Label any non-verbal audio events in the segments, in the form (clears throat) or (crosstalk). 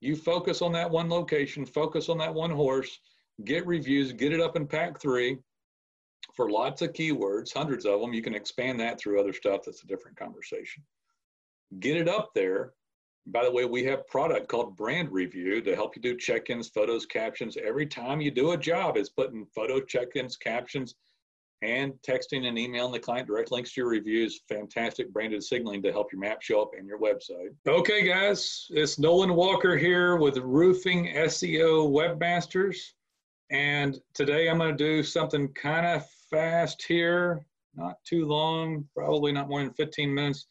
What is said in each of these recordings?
You focus on that one location, focus on that one horse, get reviews, get it up in pack three for lots of keywords, hundreds of them. You can expand that through other stuff. That's a different conversation. Get it up there. By the way, we have product called Brand Review to help you do check-ins, photos, captions. Every time you do a job, it's putting photo check-ins, captions, and texting and emailing the client direct links to your reviews. Fantastic branded signaling to help your map show up in your website. Okay, guys, it's Nolan Walker here with Roofing SEO Webmasters. And today I'm going to do something kind of fast here, not too long, probably not more than 15 minutes.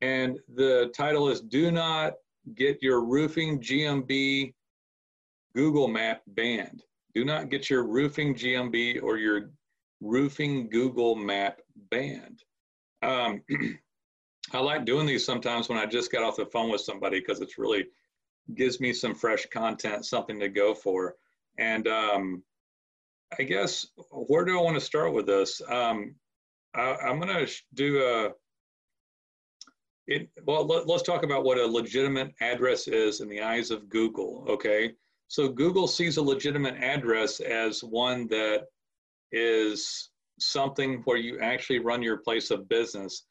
And the title is Do Not Get Your Roofing GMB Google Map Banned. Do not get your roofing GMB or your roofing Google Map banned. Um, (clears throat) I like doing these sometimes when I just got off the phone with somebody because it's really gives me some fresh content, something to go for. And um, I guess where do I want to start with this? Um, I, am going to do a. It, well, let, us talk about what a legitimate address is in the eyes of Google. Okay, so Google sees a legitimate address as one that is something where you actually run your place of business.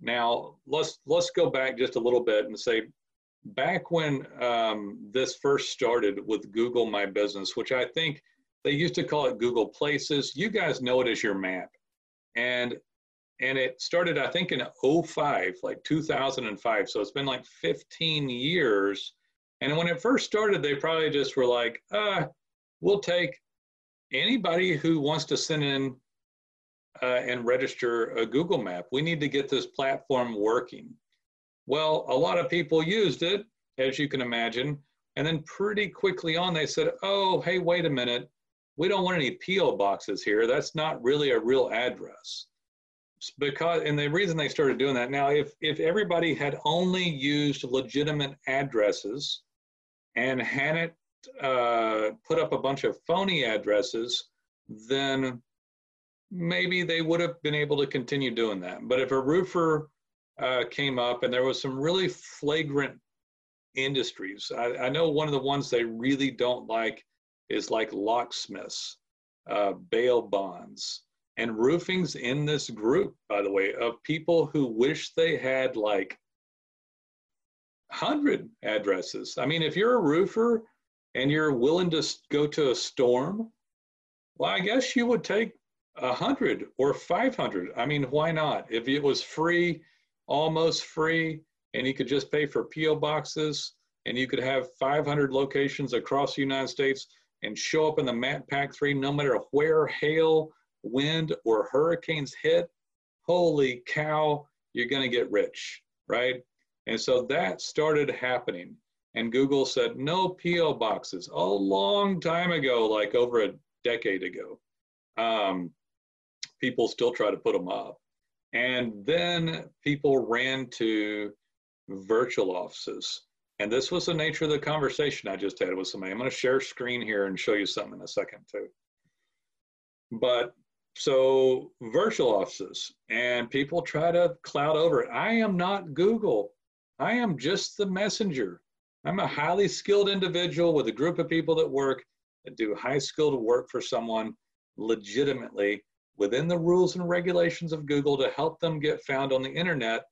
Now, let's let's go back just a little bit and say, back when um, this first started with Google My Business, which I think they used to call it Google Places. You guys know it as your map, and and it started I think in 05, like 2005. So it's been like 15 years. And when it first started, they probably just were like, uh, we'll take anybody who wants to send in uh, and register a Google map, we need to get this platform working. Well, a lot of people used it, as you can imagine, and then pretty quickly on they said, oh, hey, wait a minute, we don't want any PO boxes here. That's not really a real address. Because, and the reason they started doing that now, if, if everybody had only used legitimate addresses and had it uh, put up a bunch of phony addresses, then maybe they would have been able to continue doing that. But if a roofer uh, came up and there was some really flagrant industries, I, I, know one of the ones they really don't like is like locksmiths, uh, bail bonds, and roofing's in this group, by the way, of people who wish they had like 100 addresses. I mean, if you're a roofer and you're willing to go to a storm, well, I guess you would take a hundred or 500. I mean, why not? If it was free, almost free, and you could just pay for PO boxes and you could have 500 locations across the United States and show up in the Map Pack 3 no matter where hail, wind, or hurricanes hit, holy cow, you're going to get rich, right? And so that started happening. And Google said no PO boxes a long time ago, like over a decade ago. Um, people still try to put them up. And then people ran to virtual offices. And this was the nature of the conversation I just had with somebody. I'm going to share screen here and show you something in a second too. But so virtual offices and people try to cloud over it. I am not Google. I am just the messenger. I'm a highly skilled individual with a group of people that work that do high skilled work for someone legitimately within the rules and regulations of Google to help them get found on the internet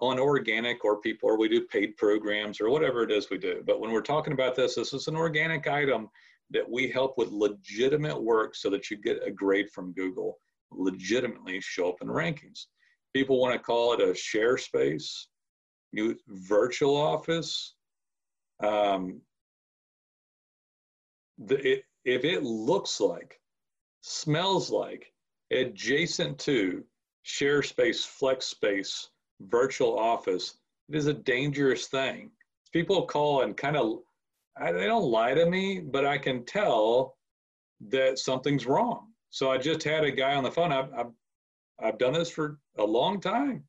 on organic or people, or we do paid programs or whatever it is we do. But when we're talking about this, this is an organic item that we help with legitimate work so that you get a grade from Google, legitimately show up in rankings. People want to call it a share space new virtual office. Um, the, it, if it looks like, smells like, adjacent to share space, flex space, virtual office, it is a dangerous thing. People call and kind of, they don't lie to me, but I can tell that something's wrong. So I just had a guy on the phone. I've, I've, I've done this for a long time.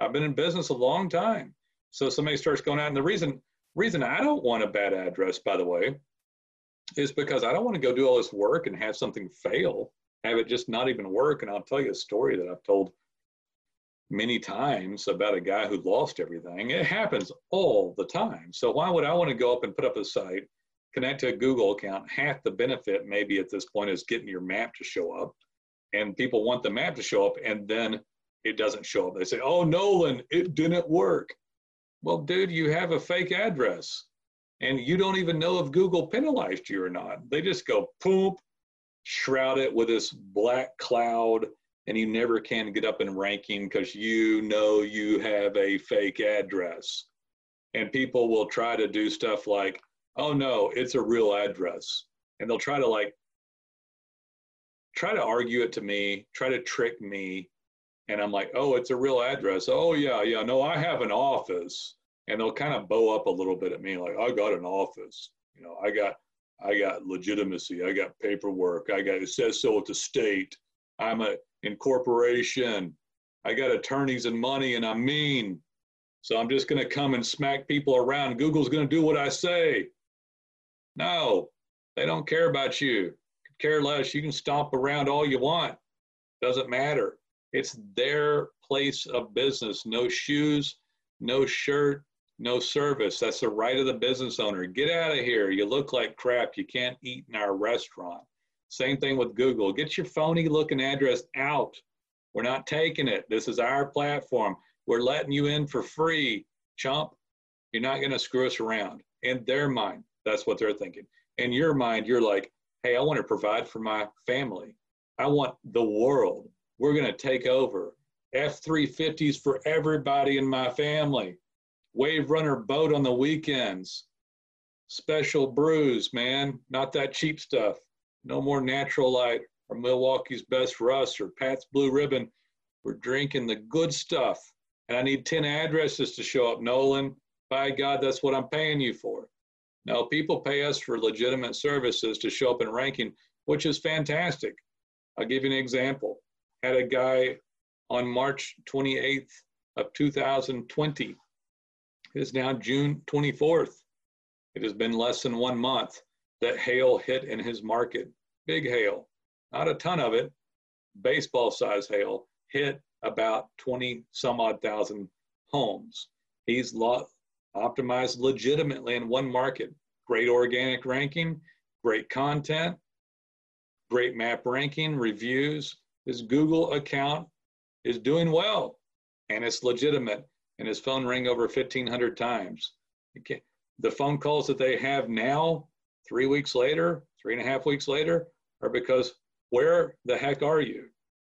I've been in business a long time. So somebody starts going out, and the reason reason I don't want a bad address, by the way, is because I don't want to go do all this work and have something fail, have it just not even work. And I'll tell you a story that I've told many times about a guy who lost everything. It happens all the time. So why would I want to go up and put up a site, connect to a Google account? Half the benefit maybe at this point is getting your map to show up. And people want the map to show up and then it doesn't show up. They say, oh, Nolan, it didn't work. Well, dude, you have a fake address and you don't even know if Google penalized you or not. They just go, poop, shroud it with this black cloud and you never can get up in ranking because you know you have a fake address. And people will try to do stuff like, oh no, it's a real address. And they'll try to like, try to argue it to me, try to trick me. And I'm like, oh, it's a real address. Oh, yeah, yeah, no, I have an office. And they'll kind of bow up a little bit at me, like, I got an office. You know, I got, I got legitimacy. I got paperwork. I got, it says so at the state. I'm a, incorporation. I got attorneys and money and I'm mean. So I'm just going to come and smack people around. Google's going to do what I say. No, they don't care about you. Care less. You can stomp around all you want. Doesn't matter. It's their place of business. No shoes, no shirt, no service. That's the right of the business owner. Get out of here. You look like crap. You can't eat in our restaurant. Same thing with Google. Get your phony looking address out. We're not taking it. This is our platform. We're letting you in for free, chump. You're not going to screw us around. In their mind, that's what they're thinking. In your mind, you're like, hey, I want to provide for my family. I want the world. We're going to take over. F 350s for everybody in my family. Wave runner boat on the weekends. Special brews, man. Not that cheap stuff no more natural light or Milwaukee's best rust or Pabst Blue Ribbon. We're drinking the good stuff. And I need 10 addresses to show up, Nolan. By God, that's what I'm paying you for. Now, people pay us for legitimate services to show up in ranking, which is fantastic. I'll give you an example. Had a guy on March 28th of 2020. It is now June 24th. It has been less than one month that hail hit in his market. Big hail, not a ton of it, baseball size hail, hit about 20 some odd thousand homes. He's optimized legitimately in one market. Great organic ranking, great content, great map ranking, reviews. His Google account is doing well and it's legitimate. And his phone rang over 1,500 times. The phone calls that they have now three weeks later, three and a half weeks later, are because where the heck are you?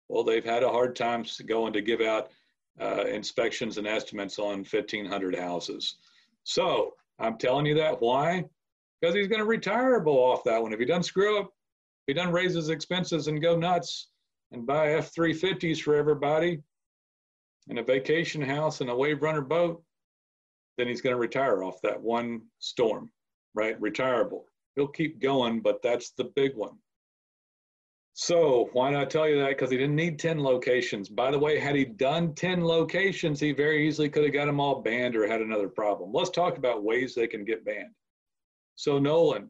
Well, they've had a hard time going to give out uh, inspections and estimates on 1,500 houses. So I'm telling you that. Why? Because he's going to retire off that one. If he doesn't screw up, if he doesn't raise his expenses and go nuts and buy F-350s for everybody and a vacation house and a wave runner boat, then he's going to retire off that one storm, right? Retirable he'll keep going, but that's the big one. So why not tell you that? Because he didn't need 10 locations. By the way, had he done 10 locations, he very easily could have got them all banned or had another problem. Let's talk about ways they can get banned. So Nolan,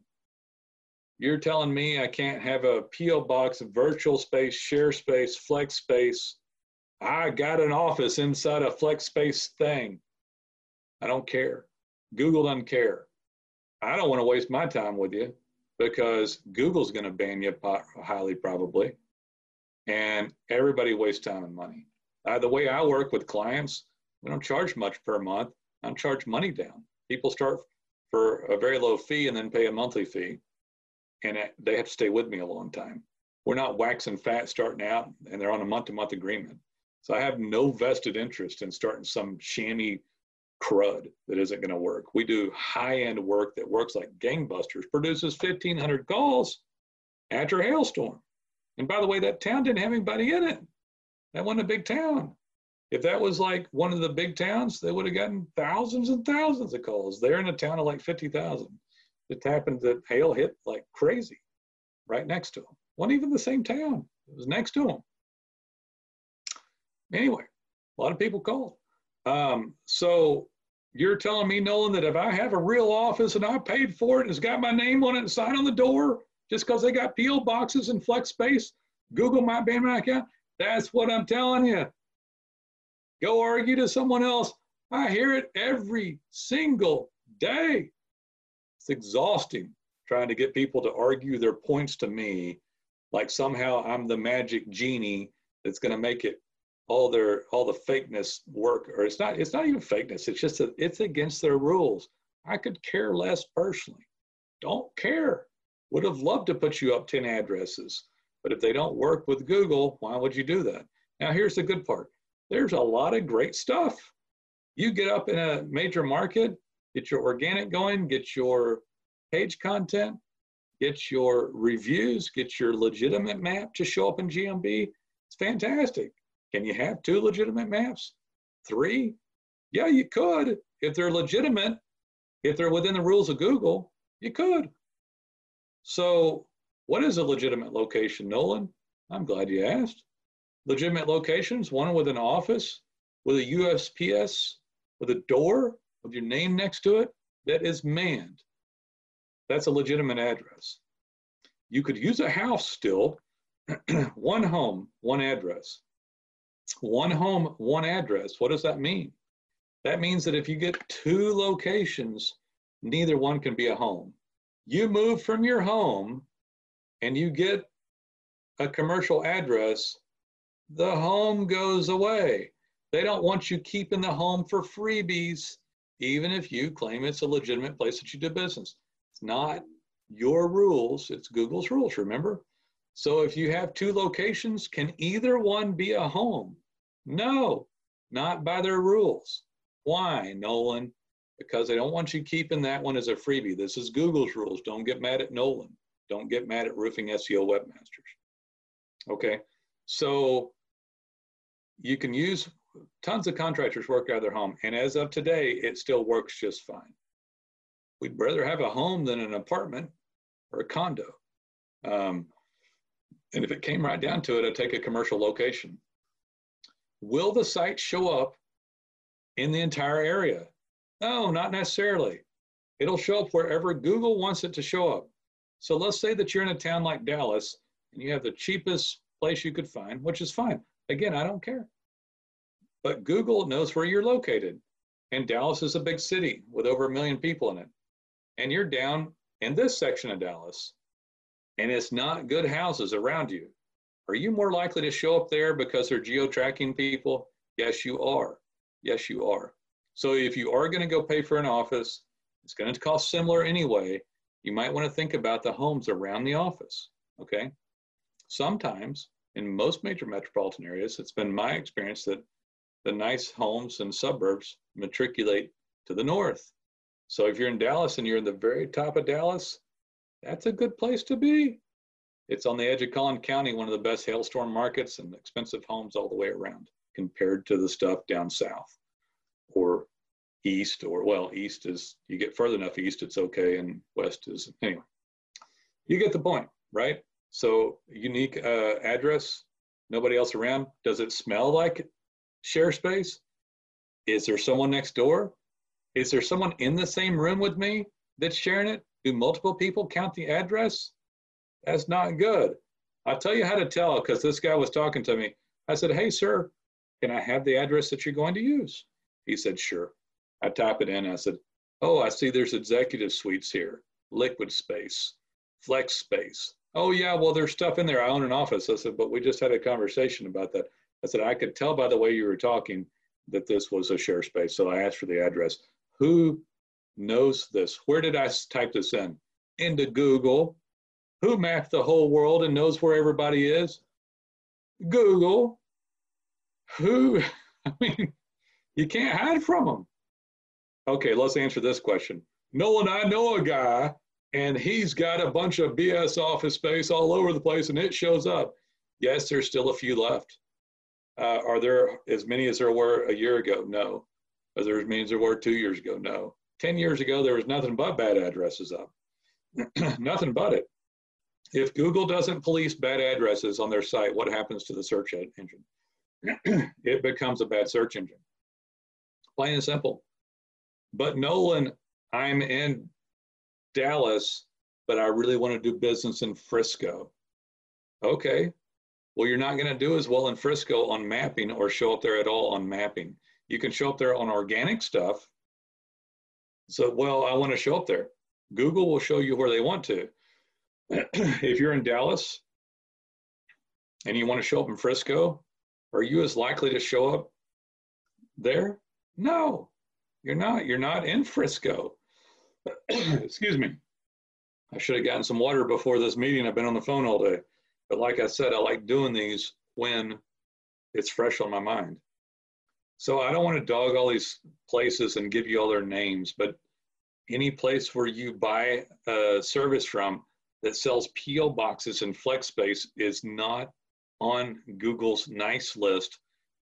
you're telling me I can't have a PO box, virtual space, share space, flex space. I got an office inside a flex space thing. I don't care. Google doesn't care. I don't want to waste my time with you because Google's going to ban you highly probably. And everybody wastes time and money. Uh, the way I work with clients, we don't charge much per month. I charge money down. People start for a very low fee and then pay a monthly fee. And they have to stay with me a long time. We're not waxing fat starting out and they're on a month to month agreement. So I have no vested interest in starting some shammy crud that isn't going to work. We do high end work that works like gangbusters, produces 1,500 calls after a hailstorm. And by the way, that town didn't have anybody in it. That wasn't a big town. If that was like one of the big towns, they would have gotten thousands and thousands of calls. They're in a town of like 50,000. It happened that hail hit like crazy right next to him. Wasn't even the same town. It was next to him. Anyway, a lot of people called. Um, so you're telling me, Nolan, that if I have a real office and I paid for it and it's got my name on it and sign on the door, just because they got PO boxes and flex space, Google my ban my account. That's what I'm telling you. Go argue to someone else. I hear it every single day. It's exhausting trying to get people to argue their points to me like somehow I'm the magic genie that's going to make it all their all the fakeness work or it's not it's not even fakeness it's just that it's against their rules. I could care less personally. Don't care. Would have loved to put you up 10 addresses but if they don't work with google why would you do that? Now here's the good part. There's a lot of great stuff. You get up in a major market get your organic going get your page content get your reviews get your legitimate map to show up in gmb it's fantastic can you have two legitimate maps? Three? Yeah, you could. If they're legitimate, if they're within the rules of Google, you could. So, what is a legitimate location, Nolan? I'm glad you asked. Legitimate locations, one with an office, with a USPS, with a door, with your name next to it, that is manned. That's a legitimate address. You could use a house still, (clears throat) one home, one address. One home, one address. What does that mean? That means that if you get two locations, neither one can be a home. You move from your home and you get a commercial address, the home goes away. They don't want you keeping the home for freebies, even if you claim it's a legitimate place that you do business. It's not your rules, it's Google's rules, remember? So if you have two locations, can either one be a home? No, not by their rules. Why, Nolan? Because they don't want you keeping that one as a freebie. This is Google's rules. Don't get mad at Nolan. Don't get mad at Roofing SEO Webmasters. Okay, so you can use tons of contractors work out of their home, and as of today, it still works just fine. We'd rather have a home than an apartment or a condo. Um, and if it came right down to it, I'd take a commercial location. Will the site show up in the entire area? No, not necessarily. It'll show up wherever Google wants it to show up. So let's say that you're in a town like Dallas and you have the cheapest place you could find, which is fine. Again, I don't care. But Google knows where you're located. And Dallas is a big city with over a million people in it. And you're down in this section of Dallas and it's not good houses around you. Are you more likely to show up there because they're geo-tracking people? Yes, you are. Yes, you are. So if you are going to go pay for an office, it's going to cost similar anyway. You might want to think about the homes around the office. Okay. Sometimes in most major metropolitan areas, it's been my experience that the nice homes and suburbs matriculate to the north. So if you're in Dallas and you're in the very top of Dallas, that's a good place to be. It's on the edge of Collin County, one of the best hailstorm markets and expensive homes all the way around compared to the stuff down south or east or well east is you get further enough east it's okay and west is anyway you get the point right so unique uh, address nobody else around does it smell like share space is there someone next door is there someone in the same room with me that's sharing it do multiple people count the address? That's not good. I'll tell you how to tell because this guy was talking to me. I said, Hey, sir, can I have the address that you're going to use? He said, Sure. I type it in. I said, Oh, I see there's executive suites here, liquid space, flex space. Oh, yeah, well, there's stuff in there. I own an office. I said, But we just had a conversation about that. I said, I could tell by the way you were talking that this was a share space. So I asked for the address. Who knows this. Where did I type this in? Into Google. Who mapped the whole world and knows where everybody is? Google. Who, (laughs) I mean, you can't hide from them. Okay, let's answer this question. Nolan, I know a guy and he's got a bunch of BS office space all over the place and it shows up. Yes, there's still a few left. Uh, are there as many as there were a year ago? No. Are there as many as there were two years ago? No. 10 years ago, there was nothing but bad addresses up. (clears throat) nothing but it. If Google doesn't police bad addresses on their site, what happens to the search engine? (clears throat) it becomes a bad search engine. Plain and simple. But Nolan, I'm in Dallas, but I really want to do business in Frisco. Okay. Well, you're not going to do as well in Frisco on mapping or show up there at all on mapping. You can show up there on organic stuff. So, well, I want to show up there. Google will show you where they want to. (clears throat) if you're in Dallas and you want to show up in Frisco, are you as likely to show up there? No, you're not. You're not in Frisco. (clears throat) Excuse me. I should have gotten some water before this meeting. I've been on the phone all day. But like I said, I like doing these when it's fresh on my mind. So I don't want to dog all these places and give you all their names, but any place where you buy a service from that sells PO boxes and flex space is not on Google's nice list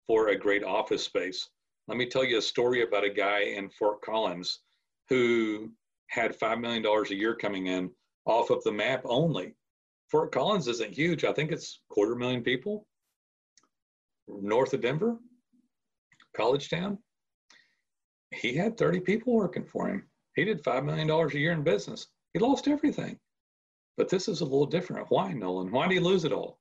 for a great office space. Let me tell you a story about a guy in Fort Collins who had $5 million a year coming in off of the map only. Fort Collins isn't huge. I think it's quarter million people north of Denver, college town. He had 30 people working for him. He did $5 million a year in business. He lost everything. But this is a little different. Why, Nolan? Why did he lose it all?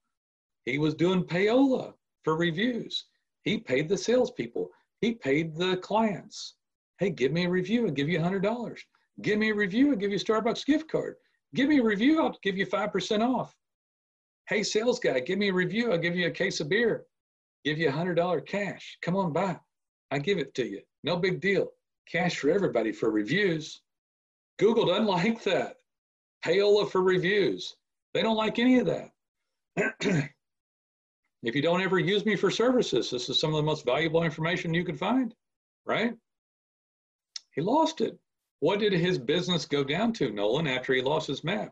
He was doing payola for reviews. He paid the salespeople. He paid the clients. Hey, give me a review. I'll give you $100. Give me a review. I'll give you a Starbucks gift card. Give me a review. I'll give you 5% off. Hey, sales guy, give me a review. I'll give you a case of beer. Give you a $100 cash. Come on by. I give it to you. No big deal. Cash for everybody for reviews. Google doesn't (laughs) like that. Payola for reviews. They don't like any of that. (clears throat) if you don't ever use me for services, this is some of the most valuable information you could find, right? He lost it. What did his business go down to, Nolan, after he lost his map?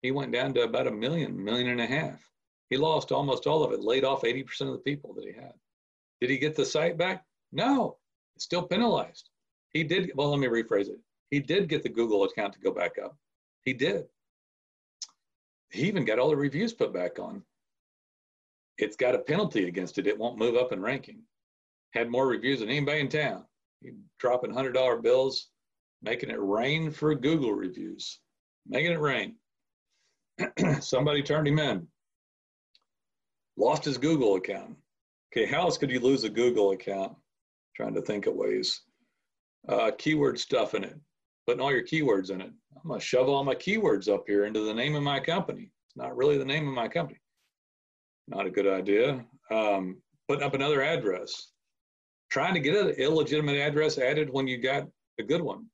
He went down to about a million, million and a half. He lost almost all of it, laid off 80% of the people that he had. Did he get the site back? No, it's still penalized. He did, well, let me rephrase it. He did get the Google account to go back up. He did. He even got all the reviews put back on. It's got a penalty against it. It won't move up in ranking. Had more reviews than anybody in town. He dropping $100 bills, making it rain for Google reviews, making it rain. (clears throat) Somebody turned him in, lost his Google account. Okay, how else could you lose a Google account? Trying to think of ways. Uh, keyword stuff in it, putting all your keywords in it. I'm gonna shove all my keywords up here into the name of my company. It's not really the name of my company. Not a good idea. Um, putting up another address. Trying to get an illegitimate address added when you got a good one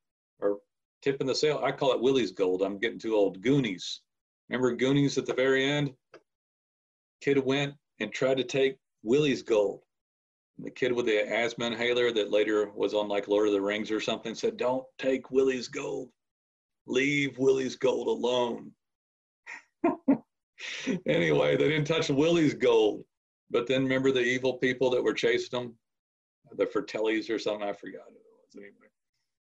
tipping the sail. I call it Willy's Gold. I'm getting too old. Goonies. Remember Goonies at the very end? Kid went and tried to take Willy's Gold. And the kid with the asthma inhaler that later was on like Lord of the Rings or something said, Don't take Willy's Gold. Leave Willy's Gold alone. (laughs) anyway, they didn't touch Willy's Gold. But then remember the evil people that were chasing them? The Fratellis or something? I forgot who it was anyway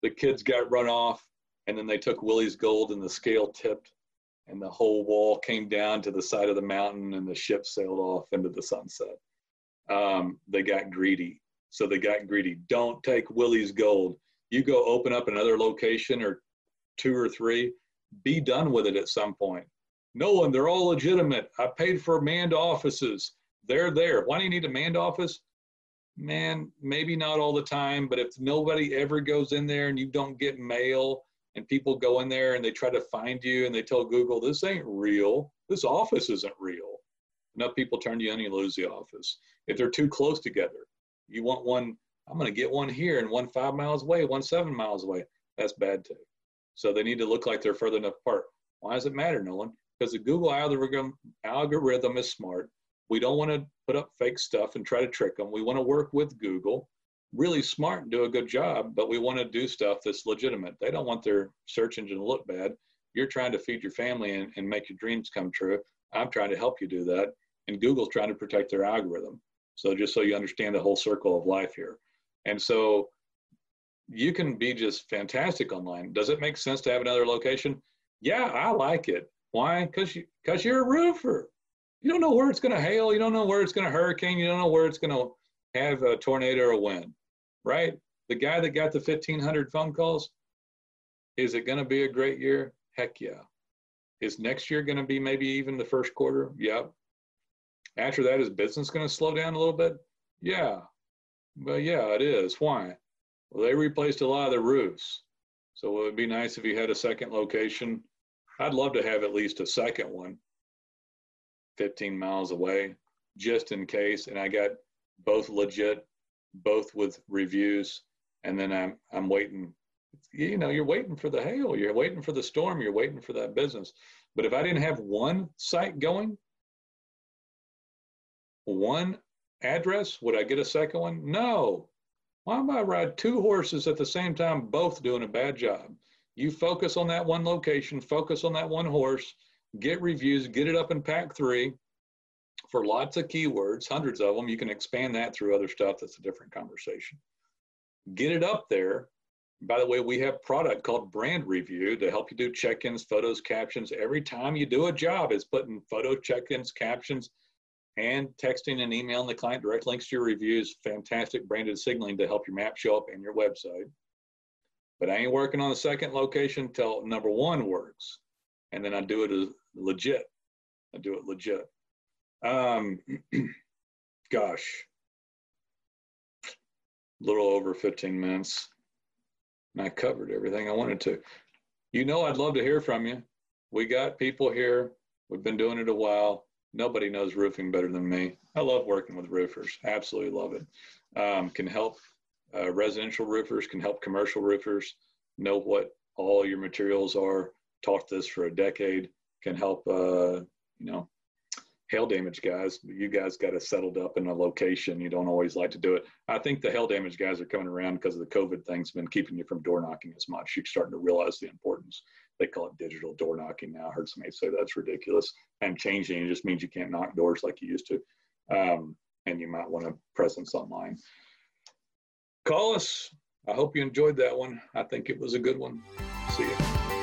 the kids got run off, and then they took Willy's gold, and the scale tipped, and the whole wall came down to the side of the mountain, and the ship sailed off into the sunset. Um, they got greedy, so they got greedy. Don't take Willy's gold. You go open up another location or two or three. Be done with it at some point. No one, they're all legitimate. I paid for manned offices. They're there. Why do you need a manned office? Man, maybe not all the time, but if nobody ever goes in there and you don't get mail and people go in there and they try to find you and they tell Google, this ain't real, this office isn't real. Enough people turn you in, you lose the office. If they're too close together, you want one, I'm going to get one here and one five miles away, one seven miles away. That's bad too. So they need to look like they're further enough apart. Why does it matter, Nolan? Because the Google algorithm, algorithm is smart. We don't want to put up fake stuff and try to trick them. We want to work with Google, really smart and do a good job, but we want to do stuff that's legitimate. They don't want their search engine to look bad. You're trying to feed your family and, and make your dreams come true. I'm trying to help you do that. And Google's trying to protect their algorithm. So just so you understand the whole circle of life here. And so you can be just fantastic online. Does it make sense to have another location? Yeah, I like it. Why? Because you, cause you're a roofer you don't know where it's going to hail. You don't know where it's going to hurricane. You don't know where it's going to have a tornado or wind, right? The guy that got the 1,500 phone calls, is it going to be a great year? Heck yeah. Is next year going to be maybe even the first quarter? Yep. After that, is business going to slow down a little bit? Yeah. But yeah, it is. Why? Well, they replaced a lot of the roofs. So it would be nice if you had a second location. I'd love to have at least a second one 15 miles away just in case. And I got both legit, both with reviews. And then I'm, I'm waiting. You know, you're waiting for the hail, you're waiting for the storm, you're waiting for that business. But if I didn't have one site going, one address, would I get a second one? No. Why am I ride two horses at the same time, both doing a bad job? You focus on that one location, focus on that one horse, get reviews, get it up in pack three for lots of keywords, hundreds of them. You can expand that through other stuff. That's a different conversation. Get it up there. By the way, we have product called Brand Review to help you do check-ins, photos, captions. Every time you do a job, it's putting photo check-ins, captions, and texting and emailing the client direct links to your reviews. Fantastic branded signaling to help your map show up and your website. But I ain't working on the second location till number one works. And then I do it legit. I do it legit. Um, (clears throat) gosh, a little over 15 minutes. And I covered everything I wanted to. You know, I'd love to hear from you. We got people here. We've been doing it a while. Nobody knows roofing better than me. I love working with roofers. Absolutely love it. Um, can help uh, residential roofers, can help commercial roofers know what all your materials are. Taught this for a decade. Can help, uh, you know, hail damage guys, you guys got us settled up in a location. You don't always like to do it. I think the hail damage guys are coming around because of the COVID thing's been keeping you from door knocking as much. You're starting to realize the importance. They call it digital door knocking now. I heard somebody say that's ridiculous. And changing it just means you can't knock doors like you used to. Um, and you might want a presence online. Call us. I hope you enjoyed that one. I think it was a good one. See you.